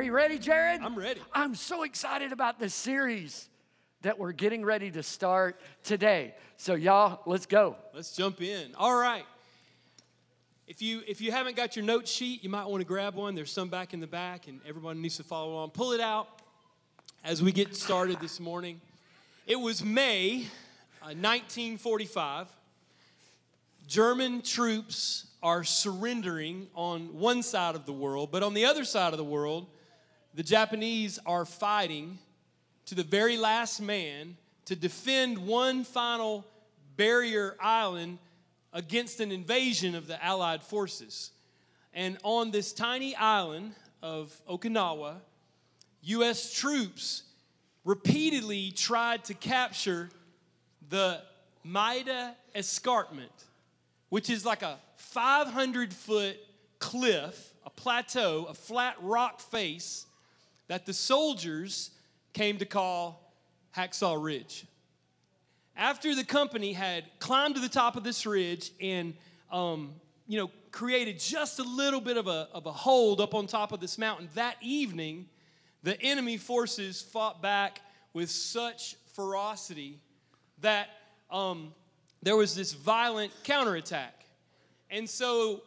Are you ready, Jerod? I'm ready. I'm so excited about this series that we're getting ready to start today. So, y'all, let's go. Let's jump in. All right. If you if you haven't got your note sheet, you might want to grab one. There's some back in the back, and everyone needs to follow along. Pull it out as we get started this morning. It was May uh, 1945. German troops are surrendering on one side of the world, but on the other side of the world, the Japanese are fighting to the very last man to defend one final barrier island against an invasion of the Allied forces. And on this tiny island of Okinawa, U.S. troops repeatedly tried to capture the Maeda Escarpment, which is like a 500 foot cliff, a plateau, a flat rock face that the soldiers came to call Hacksaw Ridge. After the company had climbed to the top of this ridge and, um, you know, created just a little bit of a, of a hold up on top of this mountain, that evening, the enemy forces fought back with such ferocity that um, there was this violent counterattack. And so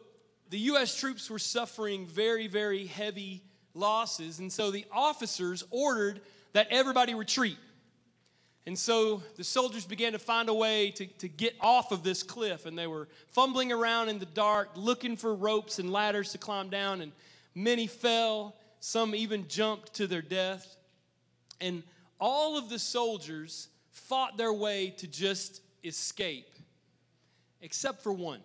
the U.S. troops were suffering very, very heavy losses. And so the officers ordered that everybody retreat. And so the soldiers began to find a way to, to get off of this cliff, and they were fumbling around in the dark, looking for ropes and ladders to climb down, and many fell. Some even jumped to their death. And all of the soldiers fought their way to just escape, except for one.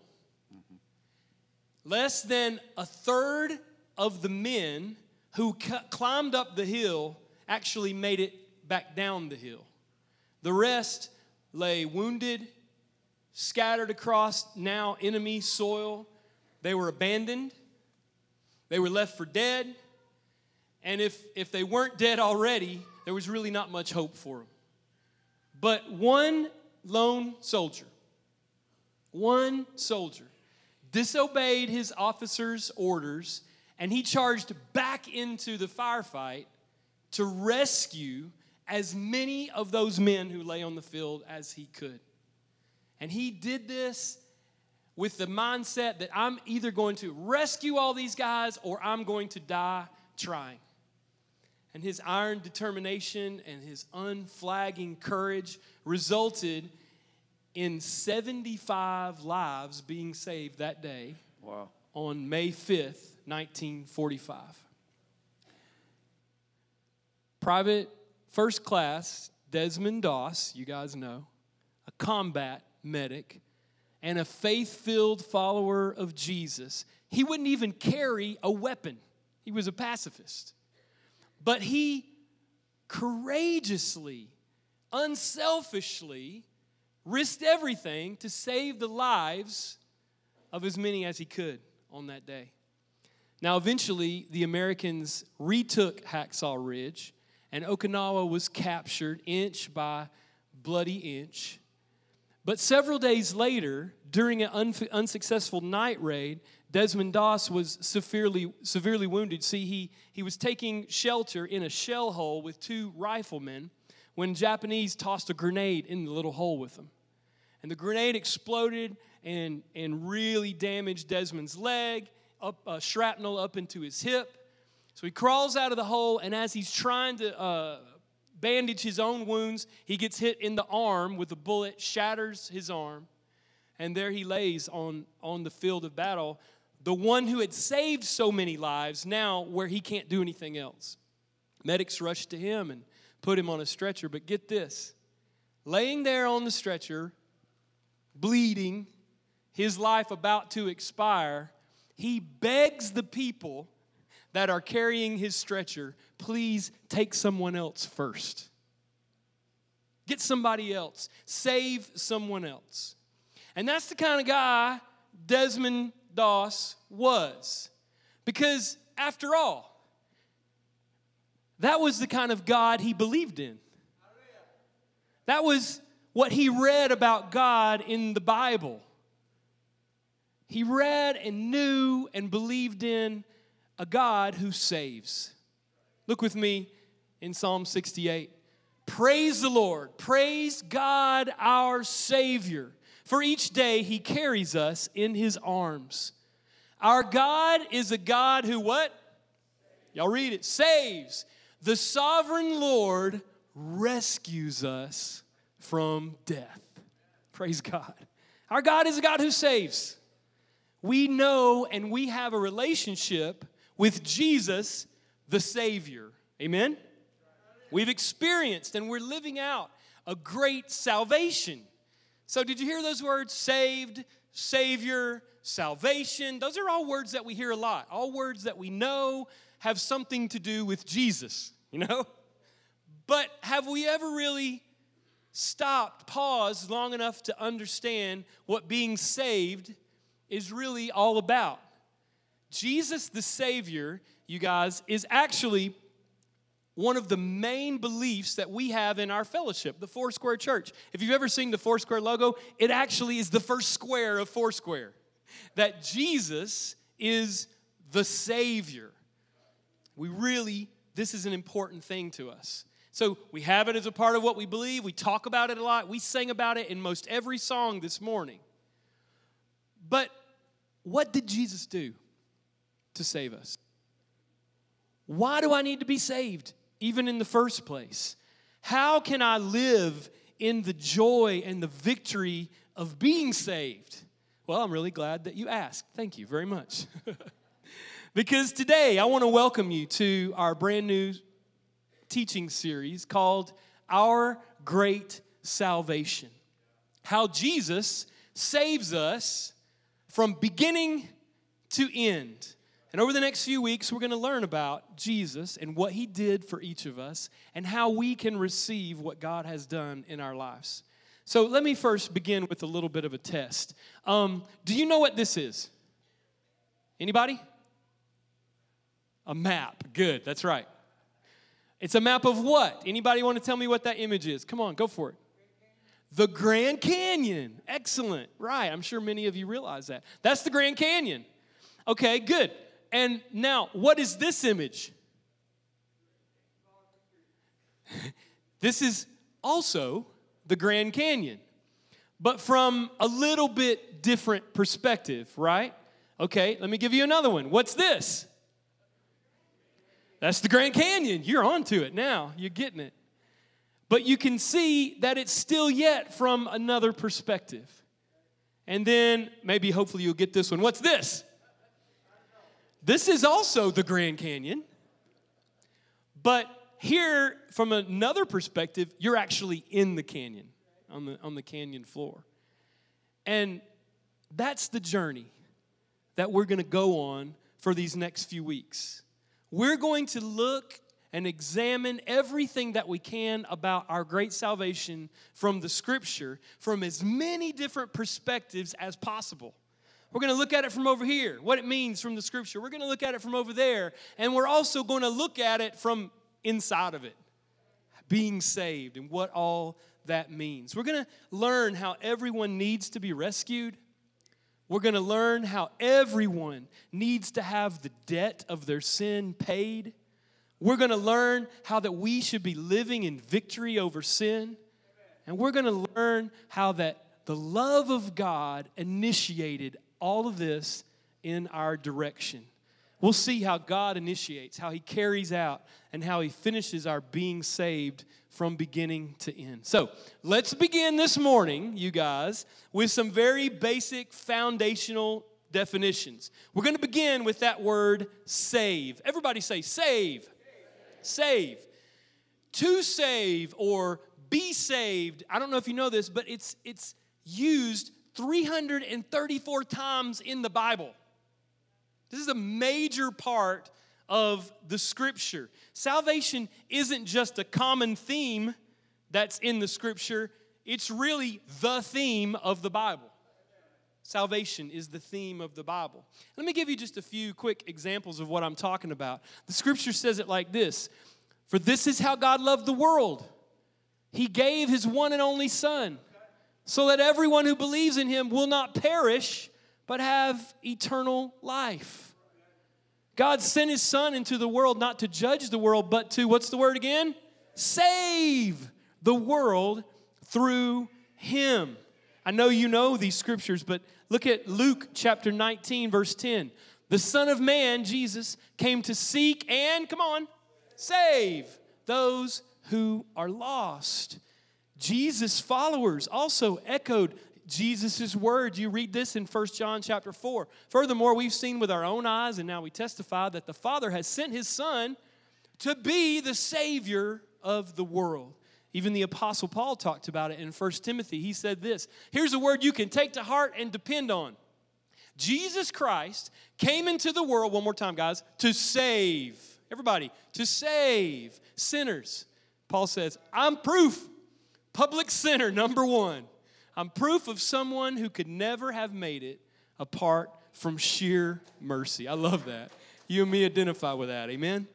Mm-hmm. Less than a third of the men who climbed up the hill actually made it back down the hill. The rest lay wounded, scattered across now enemy soil. They were abandoned, they were left for dead. And if, if they weren't dead already, there was really not much hope for them. But one lone soldier, one soldier, disobeyed his officer's orders and he charged back into the firefight to rescue as many of those men who lay on the field as he could. And he did this with the mindset that I'm either going to rescue all these guys or I'm going to die trying. And his iron determination and his unflagging courage resulted in 75 lives being saved that day wow. on May 5th, 1945. Private First Class Desmond Doss, you guys know, a combat medic and a faith filled follower of Jesus. He wouldn't even carry a weapon, he was a pacifist. But he courageously, unselfishly risked everything to save the lives of as many as he could on that day. Now, eventually, the Americans retook Hacksaw Ridge and Okinawa was captured inch by bloody inch. But several days later, during an un- unsuccessful night raid, Desmond Doss was severely, severely wounded. See, he, he was taking shelter in a shell hole with two riflemen when Japanese tossed a grenade in the little hole with them. And the grenade exploded and, and really damaged Desmond's leg, up, uh, shrapnel up into his hip. So he crawls out of the hole, and as he's trying to uh, bandage his own wounds, he gets hit in the arm with a bullet, shatters his arm, and there he lays on, on the field of battle. The one who had saved so many lives, now where he can't do anything else. Medics rush to him and put him on a stretcher, but get this laying there on the stretcher, bleeding, his life about to expire, he begs the people that are carrying his stretcher, please take someone else first. Get somebody else. Save someone else. And that's the kind of guy Desmond Doss was. Because after all, that was the kind of God he believed in. That was what he read about God in the Bible. He read and knew and believed in a God who saves. Look with me in Psalm 68. Praise the Lord. Praise God our Savior. For each day he carries us in his arms. Our God is a God who what? Y'all read it. Saves. The sovereign Lord rescues us from death. Praise God. Our God is a God who saves. We know and we have a relationship with Jesus, the Savior. Amen? We've experienced and we're living out a great salvation. So, did you hear those words? Saved, Savior, salvation. Those are all words that we hear a lot. All words that we know have something to do with Jesus, you know? But have we ever really stopped, paused long enough to understand what being saved is really all about? Jesus the Savior, you guys, is actually one of the main beliefs that we have in our fellowship, the Foursquare Church. If you've ever seen the Foursquare logo, it actually is the first square of Foursquare. That Jesus is the Savior. We really, this is an important thing to us. So we have it as a part of what we believe. We talk about it a lot. We sing about it in most every song this morning. But what did Jesus do to save us? Why do I need to be saved, even in the first place? How can I live in the joy and the victory of being saved? Well, I'm really glad that you asked. Thank you very much. because today I want to welcome you to our brand new teaching series called Our Great Salvation. How Jesus saves us from beginning to end. And over the next few weeks, we're going to learn about Jesus and what he did for each of us and how we can receive what God has done in our lives. So let me first begin with a little bit of a test. Um, do you know what this is? Anybody? A map. Good, that's right. It's a map of what? Anybody want to tell me what that image is? Come on, go for it. The Grand Canyon. Excellent. Right. I'm sure many of you realize that. That's the Grand Canyon. Okay, good. And now, what is this image? this is also the Grand Canyon, but from a little bit different perspective, right? Okay, let me give you another one. What's this? That's the Grand Canyon. You're onto it now. You're getting it. But you can see that it's still yet from another perspective. And then maybe, hopefully, you'll get this one. What's this? This is also the Grand Canyon. But here, from another perspective, you're actually in the canyon, on the, on the canyon floor. And that's the journey that we're going to go on for these next few weeks. We're going to look and examine everything that we can about our great salvation from the scripture from as many different perspectives as possible. We're going to look at it from over here, what it means from the scripture. We're going to look at it from over there, and we're also going to look at it from inside of it, being saved and what all that means. We're going to learn how everyone needs to be rescued. We're going to learn how everyone needs to have the debt of their sin paid. We're going to learn how that we should be living in victory over sin. And we're going to learn how that the love of God initiated all of this in our direction. We'll see how God initiates, how He carries out, and how He finishes our being saved from beginning to end. So let's begin this morning, you guys, with some very basic foundational definitions. We're going to begin with that word save. Everybody say save. Save. To save or be saved. I don't know if you know this, but it's it's used 334 times in the Bible. This is a major part of the scripture. Salvation isn't just a common theme that's in the scripture, it's really the theme of the Bible. Salvation is the theme of the Bible. Let me give you just a few quick examples of what I'm talking about. The scripture says it like this For this is how God loved the world. He gave his one and only Son so that everyone who believes in him will not perish, but have eternal life. God sent his son into the world not to judge the world, but to, what's the word again? Save the world through him. I know you know these scriptures, but look at Luke chapter 19, verse 10. The Son of Man, Jesus, came to seek and, come on, save those who are lost. Jesus' followers also echoed Jesus' words. You read this in 1 John chapter 4. Furthermore, we've seen with our own eyes, and now we testify that the Father has sent his Son to be the Savior of the world. Even the Apostle Paul talked about it in 1 Timothy. He said this Here's a word you can take to heart and depend on. Jesus Christ came into the world, one more time, guys, to save. Everybody, to save sinners. Paul says, I'm proof. Public sinner, number one. I'm proof of someone who could never have made it apart from sheer mercy. I love that. You and me identify with that. Amen.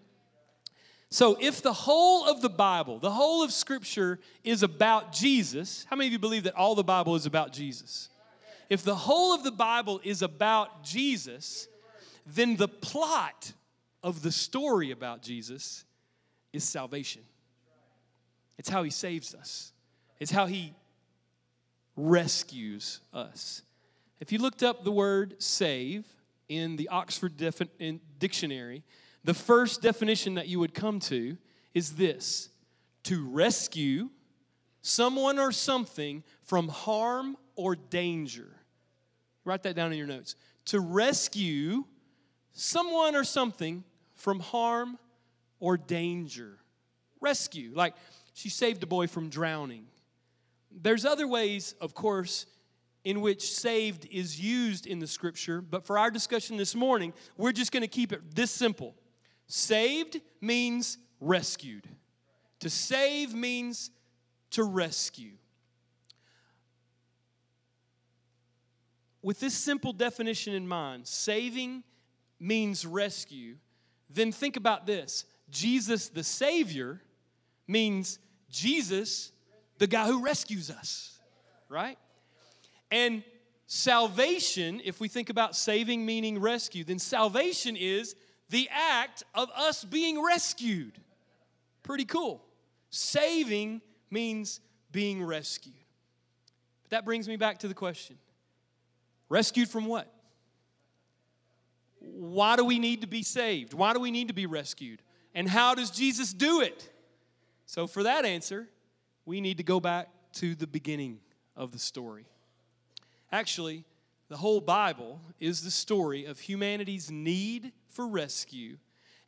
So, if the whole of the Bible, the whole of Scripture is about Jesus, how many of you believe that all the Bible is about Jesus? If the whole of the Bible is about Jesus, then the plot of the story about Jesus is salvation. It's how he saves us, it's how he rescues us. If you looked up the word save in the Oxford Dictionary, the first definition that you would come to is this to rescue someone or something from harm or danger. Write that down in your notes. To rescue someone or something from harm or danger. Rescue. Like she saved a boy from drowning. There's other ways, of course, in which saved is used in the scripture, but for our discussion this morning, we're just going to keep it this simple. Saved means rescued. To save means to rescue. With this simple definition in mind, saving means rescue, then think about this Jesus the Savior means Jesus, the guy who rescues us, right? And salvation, if we think about saving meaning rescue, then salvation is the act of us being rescued. Pretty cool. Saving means being rescued. But that brings me back to the question rescued from what? Why do we need to be saved? Why do we need to be rescued? And how does Jesus do it? So, for that answer, we need to go back to the beginning of the story. Actually, the whole Bible is the story of humanity's need for rescue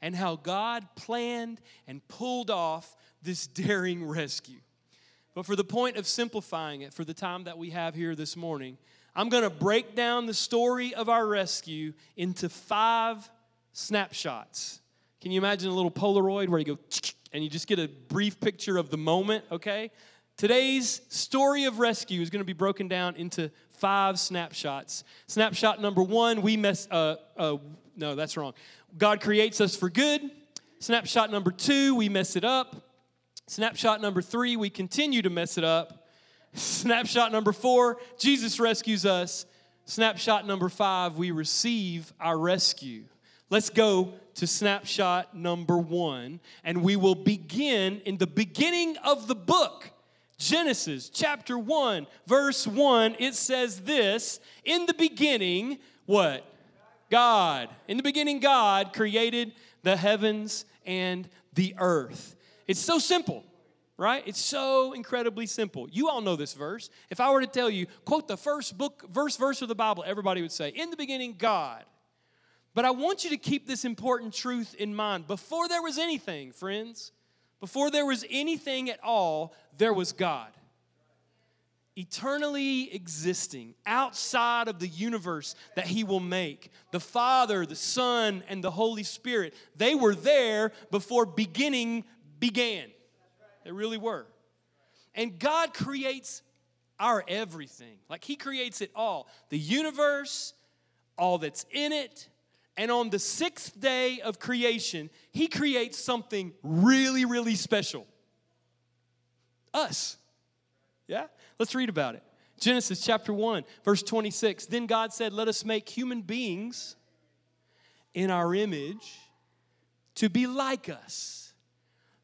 and how God planned and pulled off this daring rescue. But for the point of simplifying it, for the time that we have here this morning, I'm going to break down the story of our rescue into five snapshots. Can you imagine a little Polaroid where you go and you just get a brief picture of the moment, okay? Today's story of rescue is going to be broken down into five snapshots. Snapshot number one, we mess, uh, uh, no, that's wrong. God creates us for good. Snapshot number two, we mess it up. Snapshot number three, we continue to mess it up. Snapshot number four, Jesus rescues us. Snapshot number five, we receive our rescue. Let's go to snapshot number one, and we will begin in the beginning of the book. Genesis chapter 1, verse 1, it says this In the beginning, what? God. In the beginning, God created the heavens and the earth. It's so simple, right? It's so incredibly simple. You all know this verse. If I were to tell you, quote the first book, verse, verse of the Bible, everybody would say, In the beginning, God. But I want you to keep this important truth in mind. Before there was anything, friends, before there was anything at all, there was God. Eternally existing outside of the universe that He will make. The Father, the Son, and the Holy Spirit, they were there before beginning began. They really were. And God creates our everything. Like He creates it all the universe, all that's in it, and on the sixth day of creation, he creates something really, really special us. Yeah? Let's read about it. Genesis chapter 1, verse 26. Then God said, Let us make human beings in our image to be like us.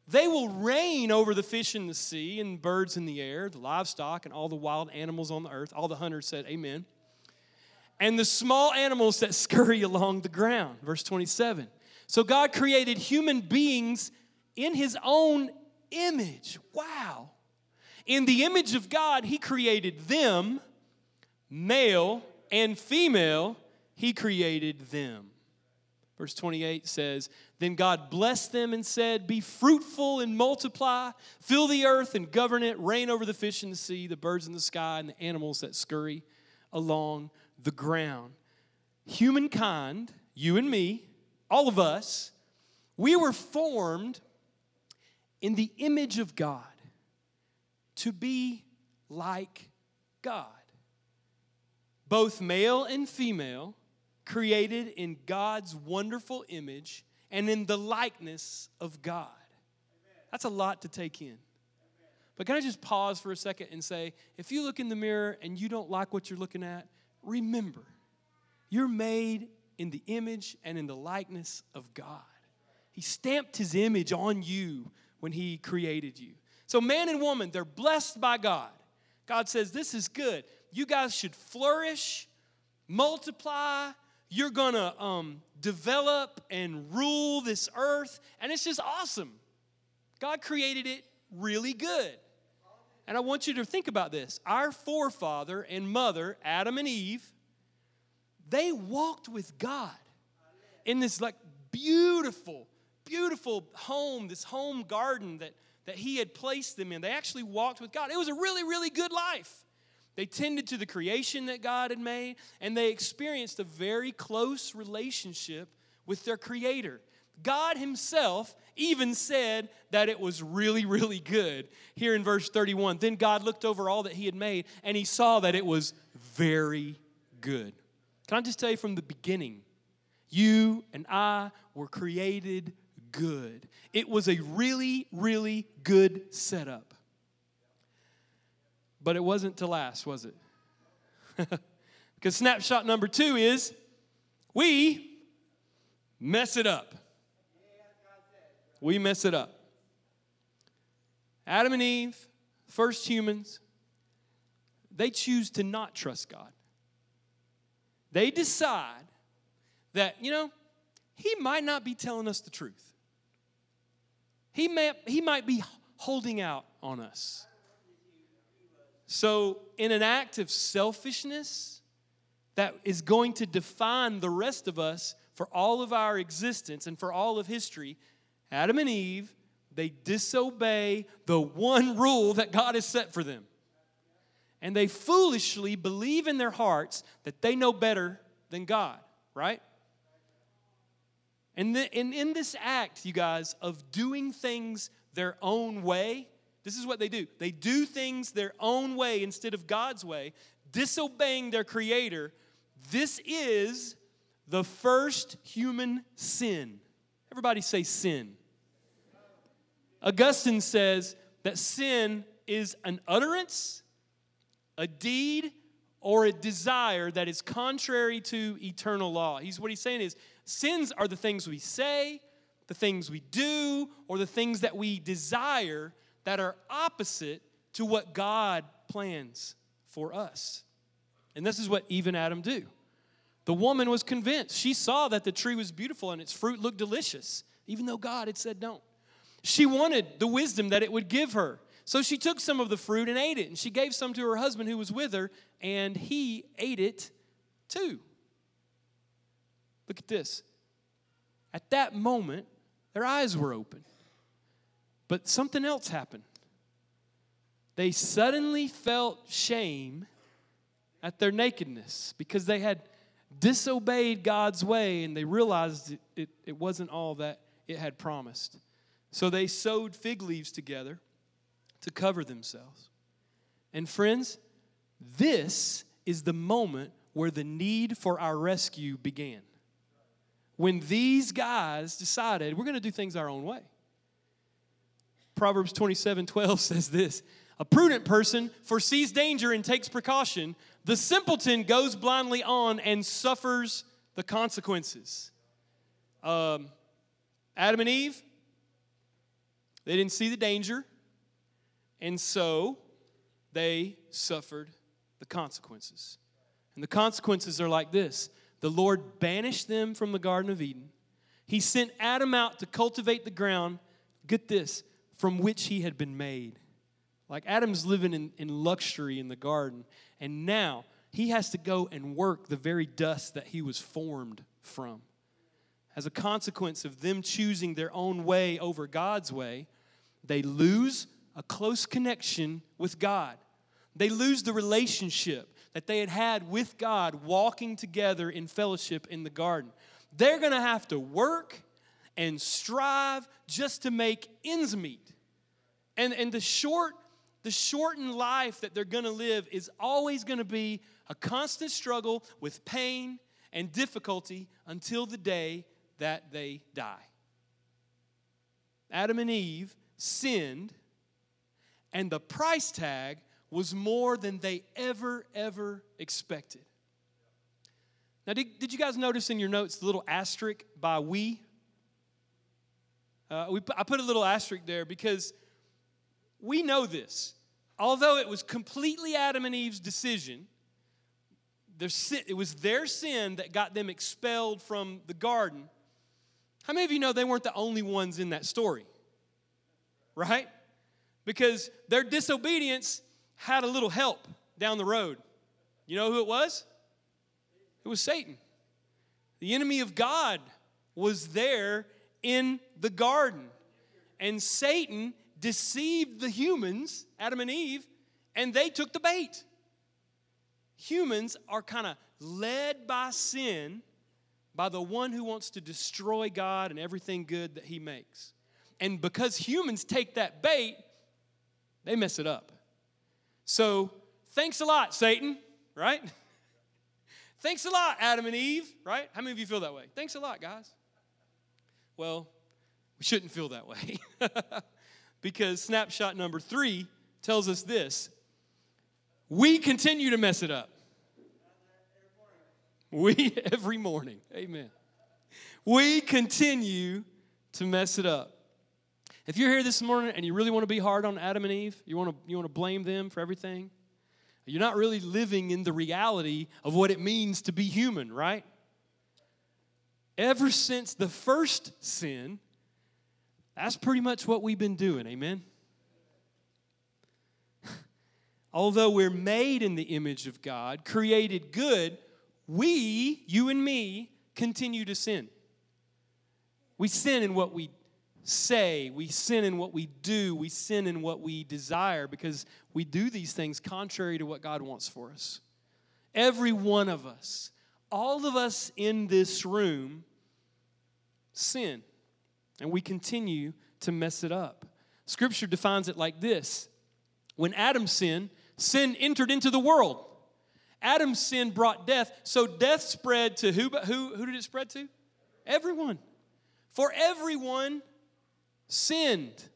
They will reign over the fish in the sea and birds in the air, the livestock and all the wild animals on the earth. All the hunters said, Amen. And the small animals that scurry along the ground. Verse 27. So God created human beings in his own image. Wow. In the image of God, he created them, male and female, he created them. Verse 28 says, Then God blessed them and said, Be fruitful and multiply, fill the earth and govern it, reign over the fish in the sea, the birds in the sky, and the animals that scurry along the ground. Humankind, you and me, all of us, we were formed in the image of God to be like God. Both male and female, created in God's wonderful image and in the likeness of God. That's a lot to take in. But can I just pause for a second and say, if you look in the mirror and you don't like what you're looking at, remember, you're made in the image and in the likeness of God. He stamped his image on you when he created you. So, man and woman, they're blessed by God. God says, This is good. You guys should flourish, multiply, you're gonna um, develop and rule this earth, and it's just awesome. God created it really good. And I want you to think about this. Our forefather and mother, Adam and Eve, they walked with God in this like beautiful, beautiful home, this home garden that, that He had placed them in. They actually walked with God. It was a really, really good life. They tended to the creation that God had made, and they experienced a very close relationship with their Creator. God Himself even said that it was really, really good. Here in verse 31, then God looked over all that He had made, and He saw that it was very good. Can I just tell you from the beginning, you and I were created good. It was a really, really good setup. But it wasn't to last, was it? because snapshot number two is we mess it up. We mess it up. Adam and Eve, first humans, they choose to not trust God. They decide that, you know, he might not be telling us the truth. He, may, he might be holding out on us. So, in an act of selfishness that is going to define the rest of us for all of our existence and for all of history, Adam and Eve, they disobey the one rule that God has set for them. And they foolishly believe in their hearts that they know better than God, right? And, the, and in this act, you guys, of doing things their own way, this is what they do they do things their own way instead of God's way, disobeying their Creator. This is the first human sin. Everybody say sin. Augustine says that sin is an utterance, a deed, or a desire that is contrary to eternal law. He's what he's saying is sins are the things we say, the things we do, or the things that we desire that are opposite to what God plans for us. And this is what Eve and Adam do. The woman was convinced. She saw that the tree was beautiful and its fruit looked delicious, even though God had said don't. She wanted the wisdom that it would give her. So she took some of the fruit and ate it, and she gave some to her husband who was with her, and he ate it too. Look at this. At that moment, their eyes were open. But something else happened. They suddenly felt shame at their nakedness because they had disobeyed God's way and they realized it, it, it, wasn't all that it had promised. So they sewed fig leaves together to cover themselves. And friends, this is the moment where the need for our rescue began. When these guys decided we're going to do things our own way. Proverbs 27 12 says this A prudent person foresees danger and takes precaution. The simpleton goes blindly on and suffers the consequences. Um, Adam and Eve, they didn't see the danger, and so they suffered the consequences. And the consequences are like this the Lord banished them from the Garden of Eden. He sent Adam out to cultivate the ground, get this, from which he had been made. Like Adam's living in, in luxury in the garden, and now he has to go and work the very dust that he was formed from. As a consequence of them choosing their own way over God's way, they lose a close connection with God. They lose the relationship that they had had with God walking together in fellowship in the garden. They're going to have to work and strive just to make ends meet. And, and the short the shortened life that they're going to live is always going to be a constant struggle with pain and difficulty until the day that they die. Adam and Eve sinned, and the price tag was more than they ever, ever expected. Now, did, did you guys notice in your notes the little asterisk by we? Uh, we? I put a little asterisk there because we know this. Although it was completely Adam and Eve's decision, their sin, it was their sin that got them expelled from the garden. How many of you know they weren't the only ones in that story? Right? Because their disobedience had a little help down the road. You know who it was? It was Satan. The enemy of God was there in the garden. And Satan deceived the humans, Adam and Eve, and they took the bait. Humans are kind of led by sin by the one who wants to destroy God and everything good that he makes. And because humans take that bait, they mess it up. So, thanks a lot, Satan, right? thanks a lot, Adam and Eve, right? How many of you feel that way? Thanks a lot, guys. Well, we shouldn't feel that way. because snapshot number three tells us this we continue to mess it up. We, every morning, amen. We continue to mess it up. If you're here this morning and you really want to be hard on Adam and Eve, you want to, you want to blame them for everything, you're not really living in the reality of what it means to be human, right? Ever since the first sin, that's pretty much what we've been doing, amen? Although we're made in the image of God, created good, we, you and me, continue to sin. We sin in what we say, we sin in what we do, we sin in what we desire because we do these things contrary to what God wants for us. Every one of us, all of us in this room, sin, and we continue to mess it up. Scripture defines it like this When Adam sinned, sin entered into the world. Adam's sin brought death, so death spread to who, who, who did it spread to? Everyone. For everyone sinned.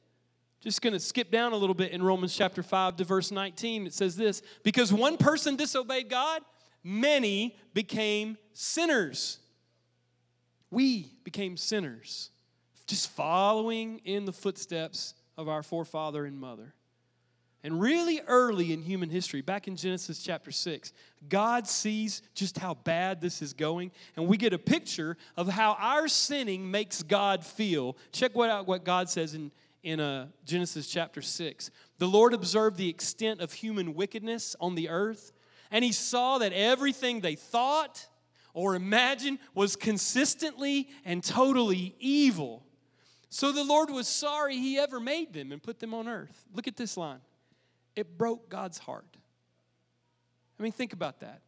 Just going to skip down a little bit in Romans chapter 5 to verse 19. It says this Because one person disobeyed God, many became sinners. We became sinners, just following in the footsteps of our forefather and mother. And really early in human history, back in Genesis chapter 6, God sees just how bad this is going, and we get a picture of how our sinning makes God feel. Check what out what God says in, in uh, Genesis chapter 6. The Lord observed the extent of human wickedness on the earth, and he saw that everything they thought or imagined was consistently and totally evil. So the Lord was sorry he ever made them and put them on earth. Look at this line it broke God's heart. I mean, think about that.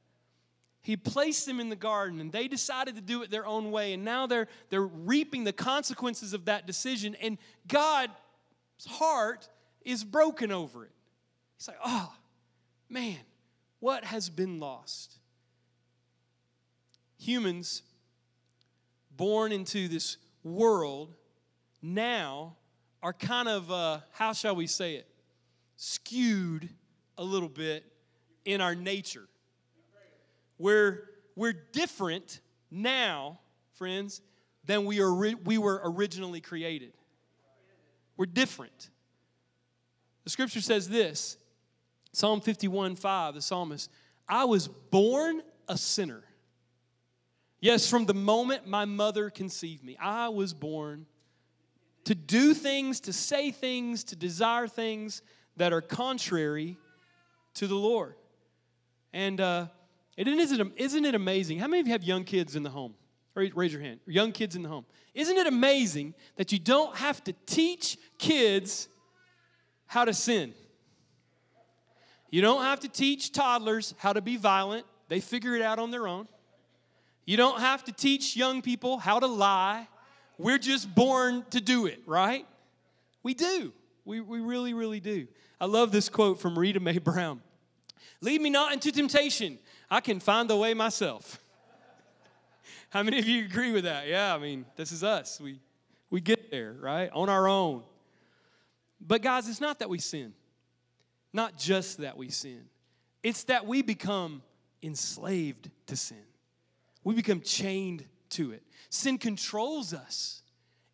He placed them in the garden and they decided to do it their own way, and now they're, they're reaping the consequences of that decision, and God's heart is broken over it. He's like, oh, man, what has been lost? Humans born into this world now are kind of, uh, how shall we say it? Skewed a little bit in our nature. We're, we're different now, friends, than we, are, we were originally created. We're different. The scripture says this Psalm 51 5, the psalmist, I was born a sinner. Yes, from the moment my mother conceived me, I was born to do things, to say things, to desire things that are contrary to the Lord. And uh, isn't, it, isn't it amazing? How many of you have young kids in the home? Raise your hand. Young kids in the home. Isn't it amazing that you don't have to teach kids how to sin? You don't have to teach toddlers how to be violent, they figure it out on their own. You don't have to teach young people how to lie. We're just born to do it, right? We do. We, we really, really do. I love this quote from Rita Mae Brown Lead me not into temptation. I can find the way myself. How many of you agree with that? Yeah, I mean, this is us. We, we get there, right? On our own. But, guys, it's not that we sin, not just that we sin, it's that we become enslaved to sin. We become chained to it. Sin controls us,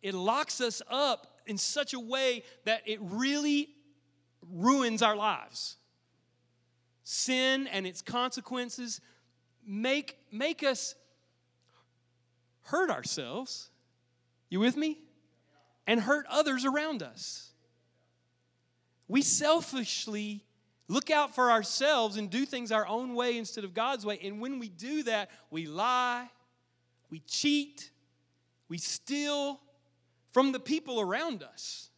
it locks us up in such a way that it really ruins our lives. Sin and its consequences make, make us hurt ourselves. You with me? And hurt others around us. We selfishly look out for ourselves and do things our own way instead of God's way. And when we do that, we lie, we cheat, we steal from the people around us.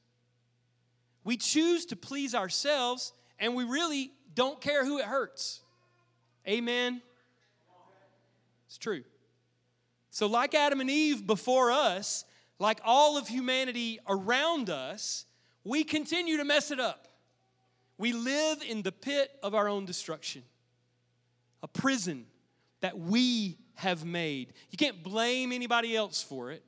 We choose to please ourselves and we really don't care who it hurts. Amen. It's true. So, like Adam and Eve before us, like all of humanity around us, we continue to mess it up. We live in the pit of our own destruction, a prison that we have made. You can't blame anybody else for it.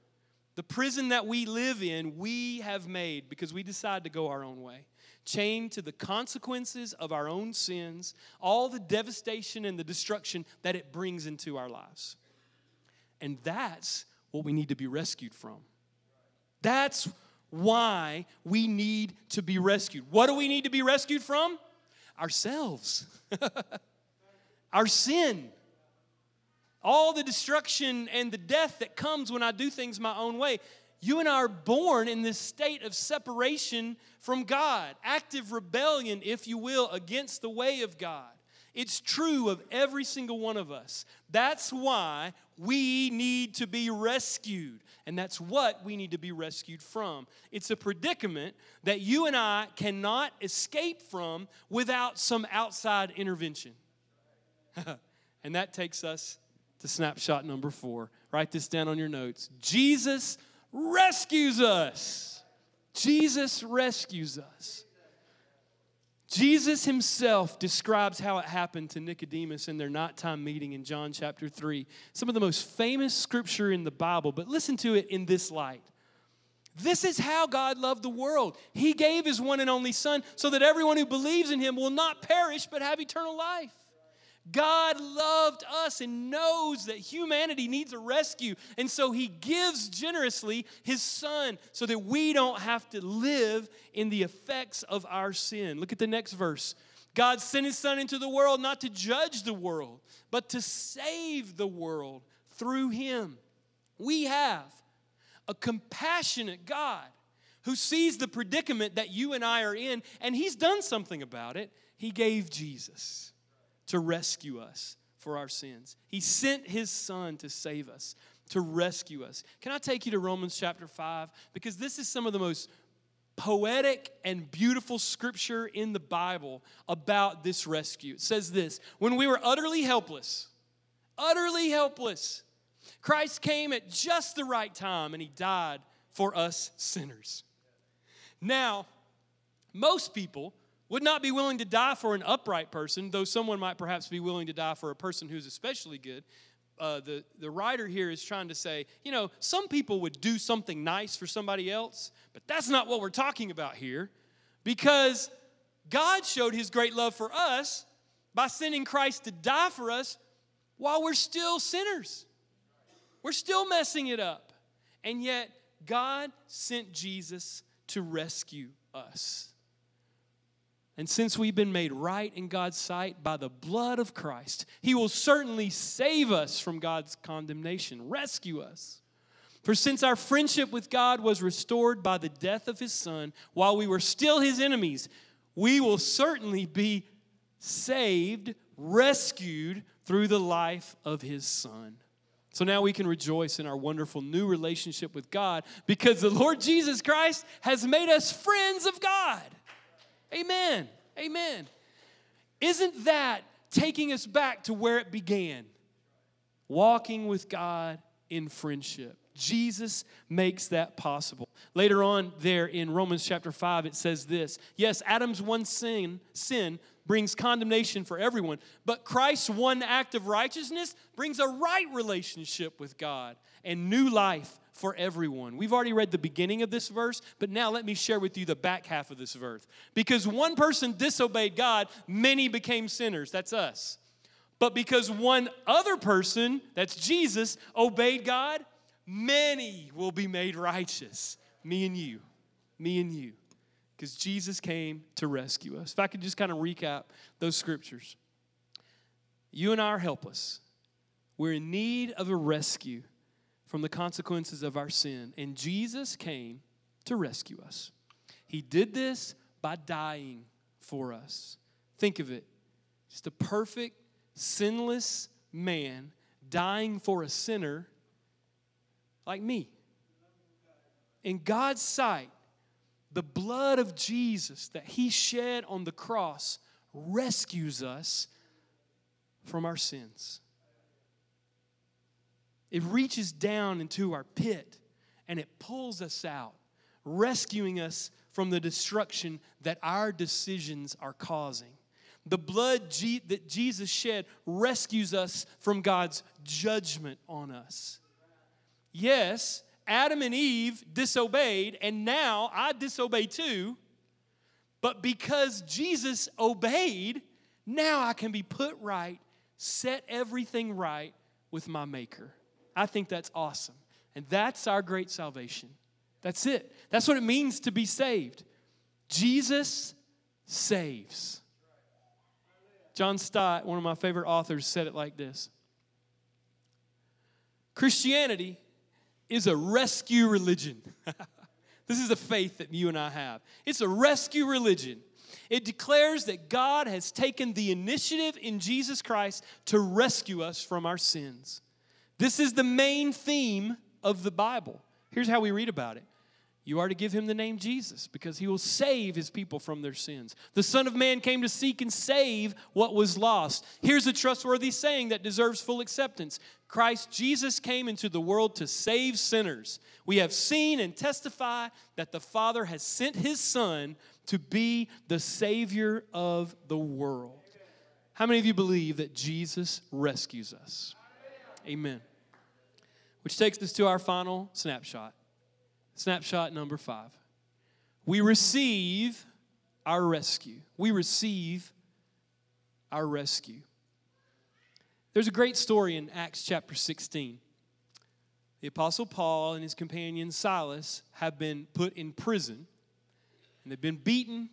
The prison that we live in, we have made because we decide to go our own way. Chained to the consequences of our own sins, all the devastation and the destruction that it brings into our lives. And that's what we need to be rescued from. That's why we need to be rescued. What do we need to be rescued from? Ourselves, our sin, all the destruction and the death that comes when I do things my own way. You and I are born in this state of separation from God, active rebellion, if you will, against the way of God. It's true of every single one of us. That's why we need to be rescued. And that's what we need to be rescued from. It's a predicament that you and I cannot escape from without some outside intervention. and that takes us to snapshot number four. Write this down on your notes. Jesus rescues us. Jesus rescues us. Jesus himself describes how it happened to Nicodemus in their nighttime meeting in John chapter 3. Some of the most famous scripture in the Bible, but listen to it in this light. This is how God loved the world. He gave his one and only Son so that everyone who believes in him will not perish but have eternal life. God loved us and knows that humanity needs a rescue. And so he gives generously his son so that we don't have to live in the effects of our sin. Look at the next verse. God sent his son into the world not to judge the world, but to save the world through him. We have a compassionate God who sees the predicament that you and I are in, and he's done something about it. He gave Jesus to rescue us for our sins. He sent his son to save us, to rescue us. Can I take you to Romans chapter 5? Because this is some of the most poetic and beautiful scripture in the Bible about this rescue. It says this When we were utterly helpless, utterly helpless, Christ came at just the right time and he died for us sinners. Now, most people would not be willing to die for an upright person, though someone might perhaps be willing to die for a person who's especially good. Uh, the, the writer here is trying to say, you know, some people would do something nice for somebody else, but that's not what we're talking about here because God showed his great love for us by sending Christ to die for us while we're still sinners. We're still messing it up. And yet, God sent Jesus to rescue us. And since we've been made right in God's sight by the blood of Christ, He will certainly save us from God's condemnation, rescue us. For since our friendship with God was restored by the death of His Son, while we were still His enemies, we will certainly be saved, rescued through the life of His Son. So now we can rejoice in our wonderful new relationship with God because the Lord Jesus Christ has made us friends of God. Amen. Amen. Isn't that taking us back to where it began? Walking with God in friendship. Jesus makes that possible. Later on there in Romans chapter 5 it says this. Yes, Adam's one sin sin brings condemnation for everyone, but Christ's one act of righteousness brings a right relationship with God and new life for everyone. We've already read the beginning of this verse, but now let me share with you the back half of this verse. Because one person disobeyed God, many became sinners. That's us. But because one other person, that's Jesus, obeyed God, many will be made righteous. Me and you. Me and you because Jesus came to rescue us. If I could just kind of recap those scriptures. You and I are helpless. We're in need of a rescue from the consequences of our sin, and Jesus came to rescue us. He did this by dying for us. Think of it just a perfect, sinless man dying for a sinner like me. In God's sight, the blood of Jesus that he shed on the cross rescues us from our sins. It reaches down into our pit and it pulls us out, rescuing us from the destruction that our decisions are causing. The blood that Jesus shed rescues us from God's judgment on us. Yes, Adam and Eve disobeyed, and now I disobey too. But because Jesus obeyed, now I can be put right, set everything right with my Maker. I think that's awesome. And that's our great salvation. That's it. That's what it means to be saved. Jesus saves. John Stott, one of my favorite authors, said it like this Christianity is a rescue religion. this is a faith that you and I have. It's a rescue religion. It declares that God has taken the initiative in Jesus Christ to rescue us from our sins. This is the main theme of the Bible. Here's how we read about it you are to give him the name Jesus because he will save his people from their sins. The Son of Man came to seek and save what was lost. Here's a trustworthy saying that deserves full acceptance Christ Jesus came into the world to save sinners. We have seen and testify that the Father has sent his Son to be the Savior of the world. How many of you believe that Jesus rescues us? Amen. Which takes us to our final snapshot. Snapshot number five. We receive our rescue. We receive our rescue. There's a great story in Acts chapter 16. The Apostle Paul and his companion Silas have been put in prison, and they've been beaten,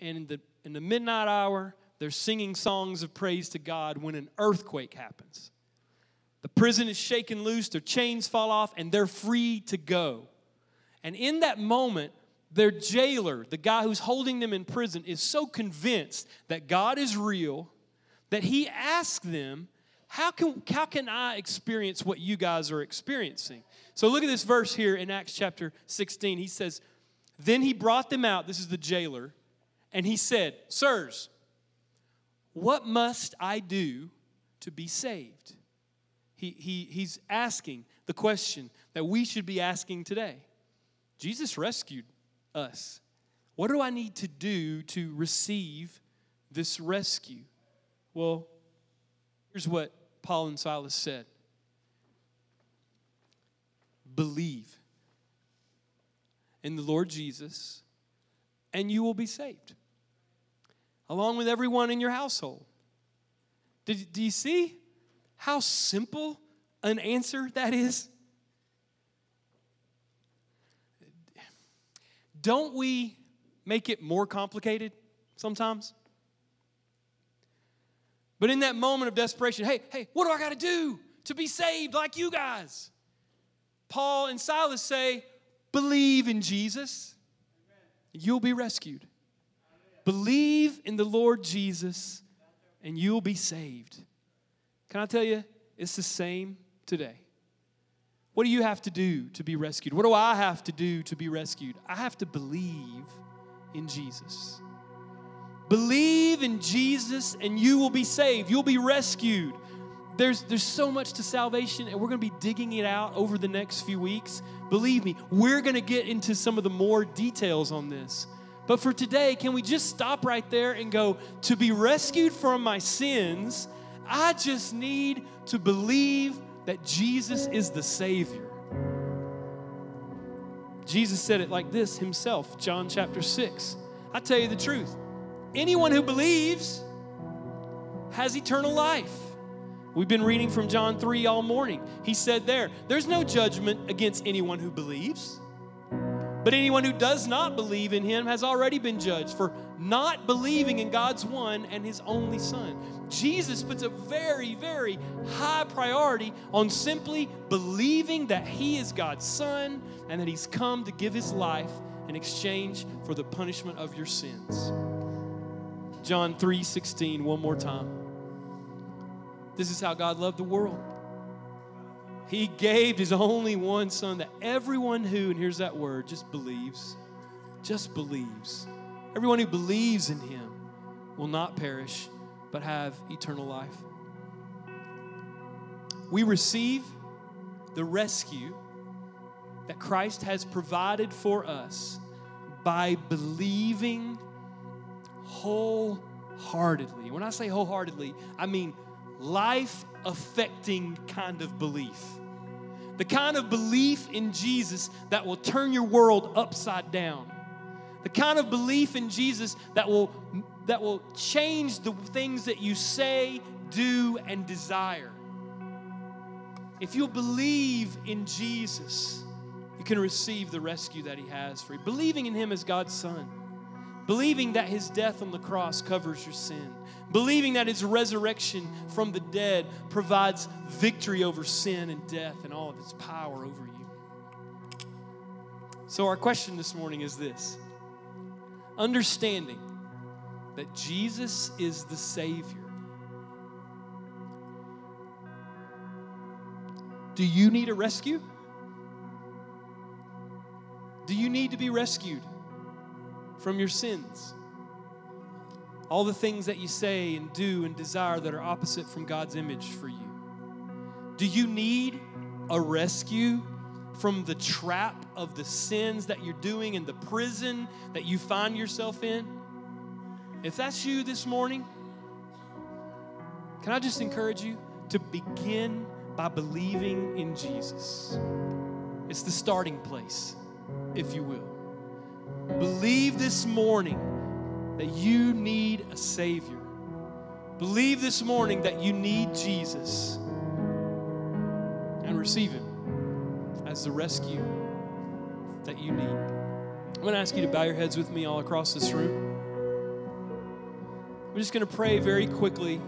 and in the, in the midnight hour, they're singing songs of praise to God when an earthquake happens. The prison is shaken loose, their chains fall off, and they're free to go. And in that moment, their jailer, the guy who's holding them in prison, is so convinced that God is real that he asks them, how can, how can I experience what you guys are experiencing? So look at this verse here in Acts chapter 16. He says, Then he brought them out, this is the jailer, and he said, Sirs, what must I do to be saved? He, he, he's asking the question that we should be asking today. Jesus rescued us. What do I need to do to receive this rescue? Well, here's what Paul and Silas said Believe in the Lord Jesus, and you will be saved, along with everyone in your household. Did, do you see how simple an answer that is? don't we make it more complicated sometimes? But in that moment of desperation, hey, hey, what do I got to do to be saved like you guys? Paul and Silas say, believe in Jesus, you'll be rescued. Believe in the Lord Jesus, and you'll be saved. Can I tell you, it's the same today. What do you have to do to be rescued? What do I have to do to be rescued? I have to believe in Jesus. Believe in Jesus and you will be saved. You'll be rescued. There's, there's so much to salvation, and we're going to be digging it out over the next few weeks. Believe me, we're going to get into some of the more details on this. But for today, can we just stop right there and go, to be rescued from my sins, I just need to believe that Jesus is the Savior. Jesus said it like this himself, John chapter 6. I tell you the truth anyone who believes has eternal life. We've been reading from John 3 all morning. He said there, there's no judgment against anyone who believes. But anyone who does not believe in him has already been judged for not believing in God's one and his only Son. Jesus puts a very, very high priority on simply believing that he is God's Son and that he's come to give his life in exchange for the punishment of your sins. John 3:16 one more time. This is how God loved the world. He gave his only one son that everyone who, and here's that word, just believes, just believes. Everyone who believes in him will not perish, but have eternal life. We receive the rescue that Christ has provided for us by believing wholeheartedly. When I say wholeheartedly, I mean life affecting kind of belief. The kind of belief in Jesus that will turn your world upside down. The kind of belief in Jesus that will, that will change the things that you say, do, and desire. If you'll believe in Jesus, you can receive the rescue that He has for you. Believing in Him as God's Son, believing that His death on the cross covers your sin, believing that his resurrection from the dead provides victory over sin and death and all of its power over you. So, our question this morning is this understanding that Jesus is the Savior. Do you need a rescue? Do you need to be rescued from your sins? all the things that you say and do and desire that are opposite from God's image for you? Do you need a rescue from the trap of the sins that you're doing and the prison that you find yourself in? If that's you this morning, can I just encourage you to begin by believing in Jesus? It's the starting place, if you will. Believe this morning that you need a Savior. Believe this morning that you need Jesus and receive Him as the rescue that you need. I'm going to ask you to bow your heads with me all across this room. I'm just going to pray very quickly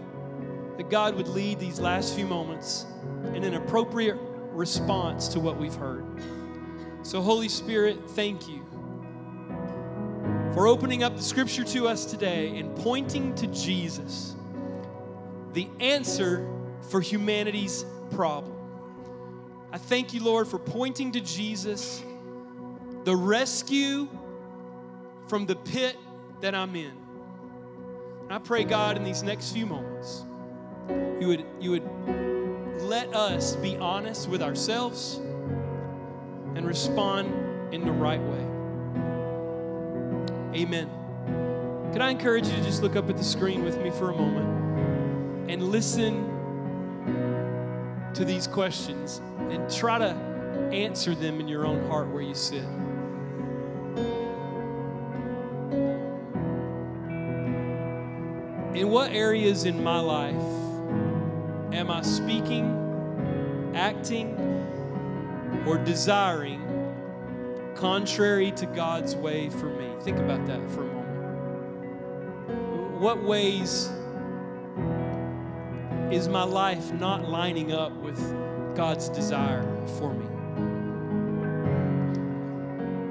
that God would lead these last few moments in an appropriate response to what we've heard. So, Holy Spirit, thank you for opening up the scripture to us today and pointing to Jesus, the answer for humanity's problem. I thank you, Lord, for pointing to Jesus, the rescue from the pit that I'm in. And I pray, God, in these next few moments, you would, you would let us be honest with ourselves and respond in the right way. Amen. Can I encourage you to just look up at the screen with me for a moment and listen to these questions and try to answer them in your own heart where you sit. In what areas in my life am I speaking, acting, or desiring contrary to God's way for me? Think about that for a moment. What ways is my life not lining up with God's desire for me?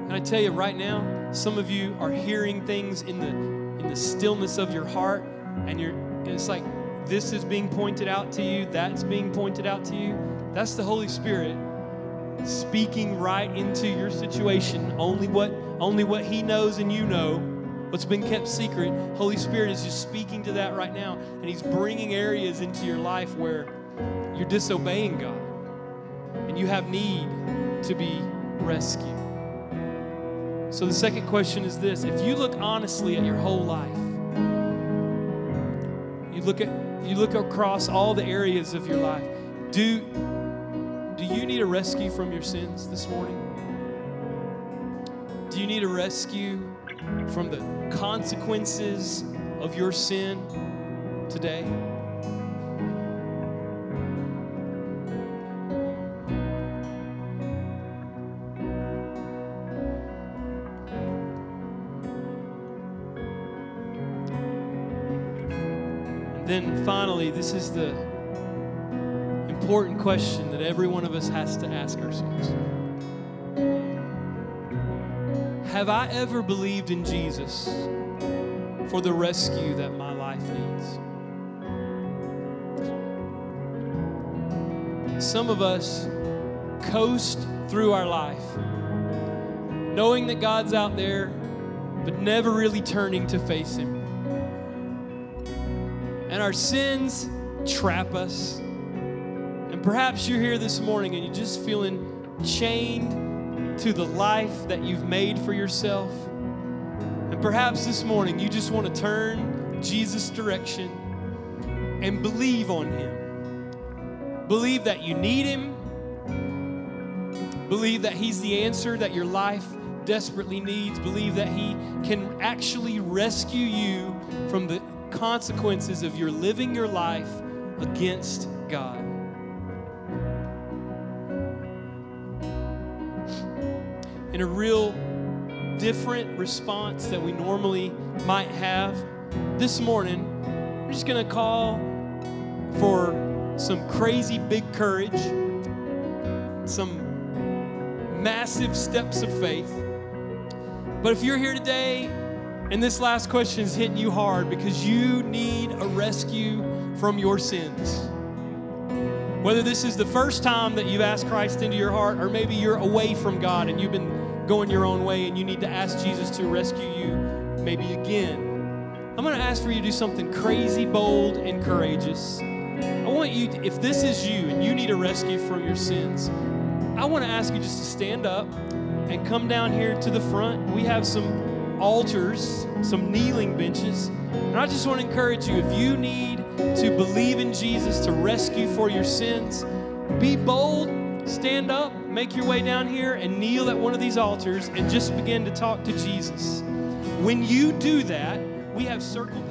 And I tell you right now, some of you are hearing things in the in the stillness of your heart, and you're and it's like this is being pointed out to you, that's being pointed out to you. That's the Holy Spirit speaking right into your situation. Only what only what He knows and you know. What's been kept secret, Holy Spirit is just speaking to that right now, and He's bringing areas into your life where you're disobeying God, and you have need to be rescued. So the second question is this: If you look honestly at your whole life, you look at you look across all the areas of your life, do do you need a rescue from your sins this morning? Do you need a rescue from the consequences of your sin today? And then finally, this is the important question that every one of us has to ask ourselves. Have I ever believed in Jesus for the rescue that my life needs? Some of us coast through our life knowing that God's out there, but never really turning to face Him. And our sins trap us. Perhaps you're here this morning and you're just feeling chained to the life that you've made for yourself. And perhaps this morning you just want to turn Jesus' direction and believe on Him. Believe that you need Him. Believe that He's the answer that your life desperately needs. Believe that He can actually rescue you from the consequences of your living your life against God. In a real different response that we normally might have, this morning, we're just going to call for some crazy big courage, some massive steps of faith. But if you're here today and this last question is hitting you hard because you need a rescue from your sins. Whether this is the first time that you've asked Christ into your heart, or maybe you're away from God and you've been going your own way and you need to ask Jesus to rescue you maybe again. I'm going to ask for you to do something crazy, bold, and courageous. I want you, to, if this is you and you need a rescue from your sins, I want to ask you just to stand up and come down here to the front. We have some altars, some kneeling benches. And I just want to encourage you if you need to believe in Jesus to rescue for your sins, be bold, stand up, make your way down here, and kneel at one of these altars and just begin to talk to Jesus. When you do that, we have circle.